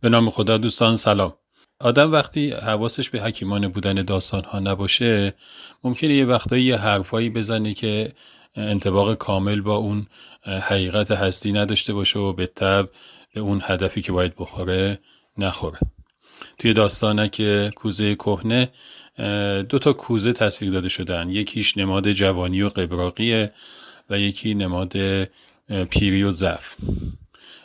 به نام خدا دوستان سلام. آدم وقتی حواسش به حکیمان بودن داستان ها نباشه ممکنه یه وقتایی یه حرفایی بزنه که انتباق کامل با اون حقیقت هستی نداشته باشه و به تب به اون هدفی که باید بخوره نخوره. توی داستانک کوزه کهنه دو تا کوزه تصویر داده شدن. یکیش نماد جوانی و قبراقیه و یکی نماد پیری و ضعف.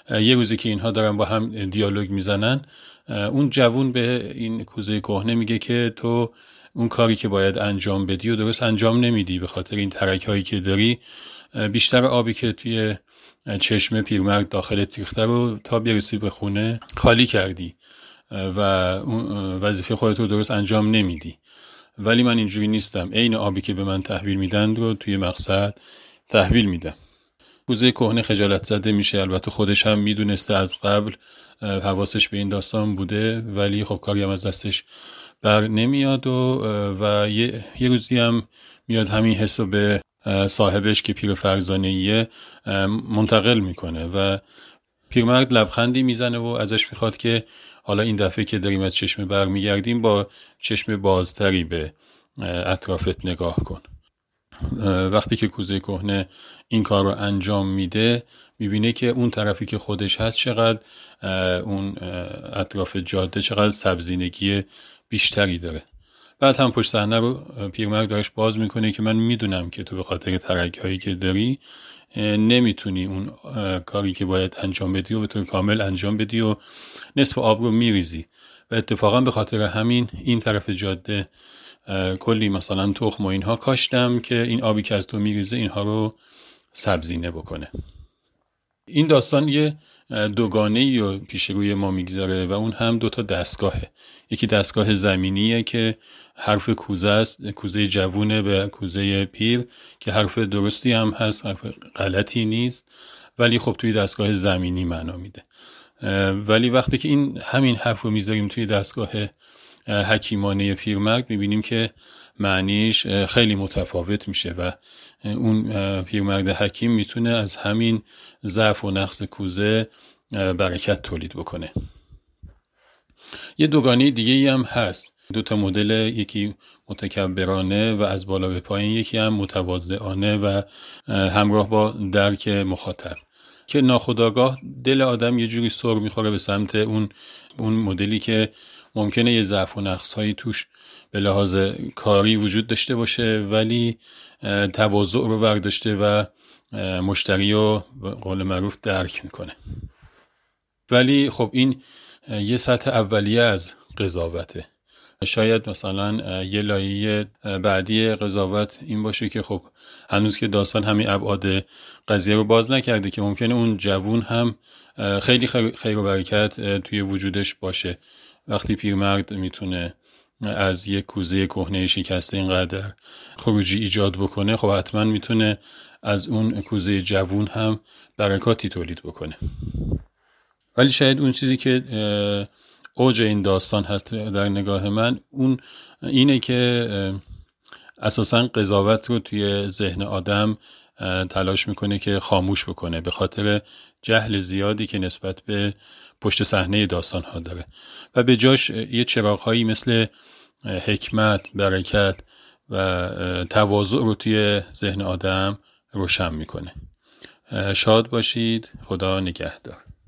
یه روزی که اینها دارن با هم دیالوگ می‌زنن اون جوون به این کوزه کهنه میگه که تو اون کاری که باید انجام بدی و درست انجام نمیدی به خاطر این ترک هایی که داری. بیشتر آبی که توی چشم پیرمرد داخل تیخته رو تا برسی به خونه خالی کردی و وظیفه خودت رو درست انجام نمیدی. ولی من اینجوری نیستم. عین آبی که به من تحویل میدن رو توی مقصد تحویل میدم. کوزه کهنه خجالت زده میشه. البته خودش هم می‌دونسته از قبل حواسش به این داستان بوده ولی خب کاری هم از دستش بر نمیاد و, و یه،, یه روزی هم میاد همین حس به صاحبش که پیر فرزانه منتقل می‌کنه و پیرمرد لبخندی می‌زنه و ازش می‌خواد که حالا این دفعه که داریم از چشم برمیگردیم با چشم بازتری به اطرافت نگاه کن. وقتی که کوزه کهنه این کار رو انجام میده می‌بینه که اون طرفی که خودش هست چقدر اون اطراف جاده چقدر سبزینگی بیشتری داره. بعد هم پشت صحنه رو پیرمرد دارش باز می‌کنه که من می‌دونم که تو به خاطر ترک هایی که داری نمی‌تونی اون کاری که باید انجام بدی و به طور کامل انجام بدی و نصف آب رو میریزی. و اتفاقا به خاطر همین این طرف جاده کلی مثلا تخم و اینها کاشتم که این آبی که از تو میریزه اینها رو سبزینه بکنه. این داستان یه دوگانه ای رو پیش روی ما می‌گذاره و اون هم دوتا دستگاهه. یکی دستگاه زمینیه که حرف کوزه است کوزه جوونه به کوزه پیر که حرف درستی هم هست حرف غلطی نیست ولی خب توی دستگاه زمینی معنا میده. ولی وقتی که این همین حرف رو می‌ذاریم توی دستگاه حکیمانه پیرمرد می‌بینیم که معنیش خیلی متفاوت میشه و اون پیرمرد حکیم می‌تونه از همین ضعف و نقص کوزه برکت تولید بکنه. یه دوگانی دیگه هم هست. دو تا مدل یکی متکبرانه و از بالا به پایین یکی هم متواضعانه و همراه با درک مخاطب. که ناخداگاه دل آدم یه جوری سر می‌خوره به سمت اون اون مدلی که ممکنه یه ضعف و نقص هایی توش به لحاظ کاری وجود داشته باشه ولی تواضع رو برداشته و مشتری رو قول معروف درک می‌کنه. ولی خب این یه سطح اولیه از قضاوته. شاید مثلا یه لایه بعدی قضاوت این باشه که خب هنوز که داستان همین ابعاد قضیه رو باز نکرده که ممکنه اون جوون هم خیلی خیر و برکت توی وجودش باشه. وقتی پیرمرد می‌تونه از یک کوزه کهنه شکسته اینقدر خروجی ایجاد بکنه خب حتما می‌تونه از اون کوزه جوون هم برکاتی تولید بکنه. ولی شاید اون چیزی که اوج این داستان هست در نگاه من. اون اینه که اساسا قضاوت رو توی ذهن آدم تلاش می‌کنه که خاموش بکنه به خاطر جهل زیادی که نسبت به پشت صحنه داستان ها داره. و به جاش یه چراغ هایی مثل حکمت، برکت و تواضع رو توی ذهن آدم روشن می‌کنه. شاد باشید. خدا نگهدار.